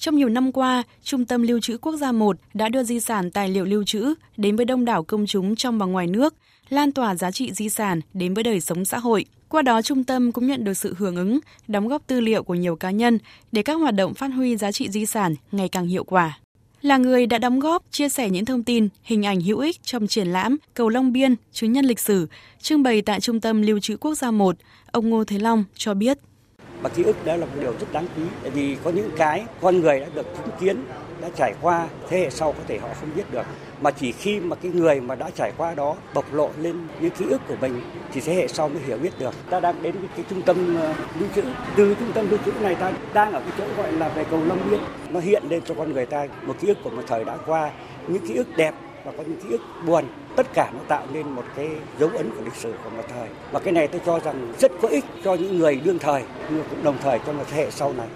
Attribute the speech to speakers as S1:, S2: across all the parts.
S1: Trong nhiều năm qua, Trung tâm Lưu trữ Quốc gia 1 đã đưa di sản tài liệu lưu trữ đến với đông đảo công chúng trong và ngoài nước, lan tỏa giá trị di sản đến với đời sống xã hội. Qua đó, trung tâm cũng nhận được sự hưởng ứng, đóng góp tư liệu của nhiều cá nhân để các hoạt động phát huy giá trị di sản ngày càng hiệu quả. Là người đã đóng góp, chia sẻ những thông tin, hình ảnh hữu ích trong triển lãm Cầu Long Biên, chứng nhân lịch sử, trưng bày tại Trung tâm Lưu trữ Quốc gia 1, ông Ngô Thế Long cho biết.
S2: Và ký ức đó là một điều rất đáng quý, tại vì có những cái con người đã được chứng kiến, đã trải qua, thế hệ sau có thể họ không biết được. Mà chỉ khi mà cái người mà đã trải qua đó bộc lộ lên những ký ức của mình thì thế hệ sau mới hiểu biết được. Ta đang đến cái trung tâm ờ, lưu trữ, từ trung tâm lưu trữ này ta đang ở cái chỗ gọi là về cầu Long Biên. Nó hiện lên cho con người ta một ký ức của một thời đã qua, những ký ức đẹp và có những ký ức buồn tất cả nó tạo nên một cái dấu ấn của lịch sử của một thời và cái này tôi cho rằng rất có ích cho những người đương thời nhưng cũng đồng thời cho một thế hệ sau này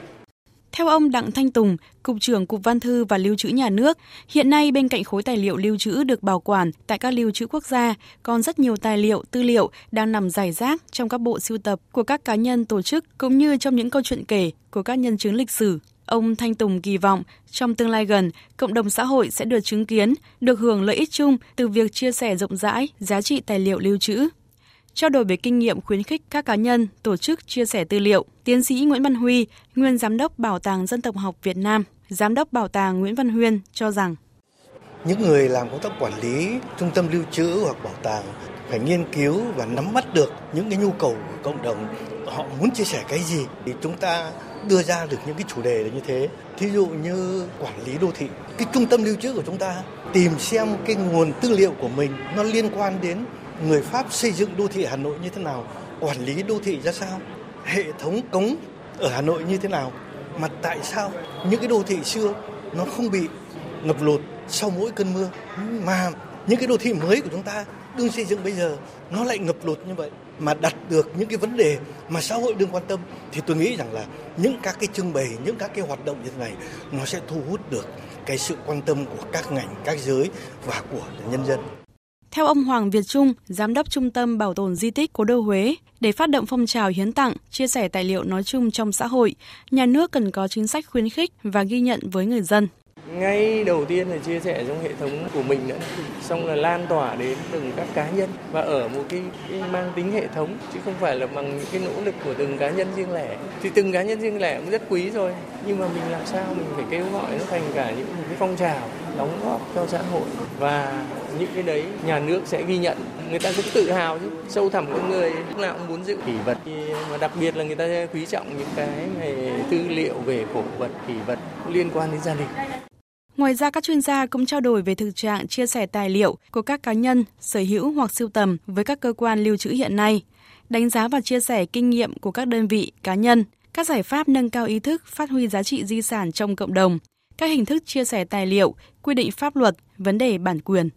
S1: theo ông Đặng Thanh Tùng, Cục trưởng Cục Văn thư và Lưu trữ Nhà nước, hiện nay bên cạnh khối tài liệu lưu trữ được bảo quản tại các lưu trữ quốc gia, còn rất nhiều tài liệu, tư liệu đang nằm rải rác trong các bộ sưu tập của các cá nhân tổ chức cũng như trong những câu chuyện kể của các nhân chứng lịch sử. Ông Thanh Tùng kỳ vọng trong tương lai gần, cộng đồng xã hội sẽ được chứng kiến, được hưởng lợi ích chung từ việc chia sẻ rộng rãi giá trị tài liệu lưu trữ. Trao đổi về kinh nghiệm khuyến khích các cá nhân, tổ chức chia sẻ tư liệu, tiến sĩ Nguyễn Văn Huy, nguyên giám đốc Bảo tàng Dân tộc học Việt Nam, giám đốc Bảo tàng Nguyễn Văn Huyên cho rằng
S3: những người làm công tác quản lý trung tâm lưu trữ hoặc bảo tàng phải nghiên cứu và nắm bắt được những cái nhu cầu của cộng đồng. Họ muốn chia sẻ cái gì thì chúng ta đưa ra được những cái chủ đề như thế. Thí dụ như quản lý đô thị, cái trung tâm lưu trữ của chúng ta, tìm xem cái nguồn tư liệu của mình nó liên quan đến người Pháp xây dựng đô thị Hà Nội như thế nào, quản lý đô thị ra sao, hệ thống cống ở Hà Nội như thế nào, mà tại sao những cái đô thị xưa nó không bị ngập lụt sau mỗi cơn mưa. Mà những cái đô thị mới của chúng ta đương xây dựng bây giờ nó lại ngập lụt như vậy mà đặt được những cái vấn đề mà xã hội đương quan tâm thì tôi nghĩ rằng là những các cái trưng bày những các cái hoạt động như thế này nó sẽ thu hút được cái sự quan tâm của các ngành các giới và của nhân dân.
S1: Theo ông Hoàng Việt Trung, Giám đốc Trung tâm Bảo tồn Di tích Cố đô Huế, để phát động phong trào hiến tặng, chia sẻ tài liệu nói chung trong xã hội, nhà nước cần có chính sách khuyến khích và ghi nhận với người dân
S4: ngay đầu tiên là chia sẻ trong hệ thống của mình nữa. Xong là lan tỏa đến từng các cá nhân. Và ở một cái, cái mang tính hệ thống chứ không phải là bằng những cái nỗ lực của từng cá nhân riêng lẻ. Thì từng cá nhân riêng lẻ cũng rất quý rồi nhưng mà mình làm sao mình phải kêu gọi nó thành cả những cái phong trào đóng góp cho xã hội. Và những cái đấy nhà nước sẽ ghi nhận người ta cũng tự hào chứ. Sâu thẳm con người lúc nào cũng muốn giữ kỷ vật. Mà đặc biệt là người ta quý trọng những cái về tư liệu về cổ vật kỷ vật liên quan đến gia đình.
S1: Ngoài ra, các chuyên gia cũng trao đổi về thực trạng chia sẻ tài liệu của các cá nhân, sở hữu hoặc sưu tầm với các cơ quan lưu trữ hiện nay, đánh giá và chia sẻ kinh nghiệm của các đơn vị, cá nhân, các giải pháp nâng cao ý thức phát huy giá trị di sản trong cộng đồng, các hình thức chia sẻ tài liệu, quy định pháp luật, vấn đề bản quyền.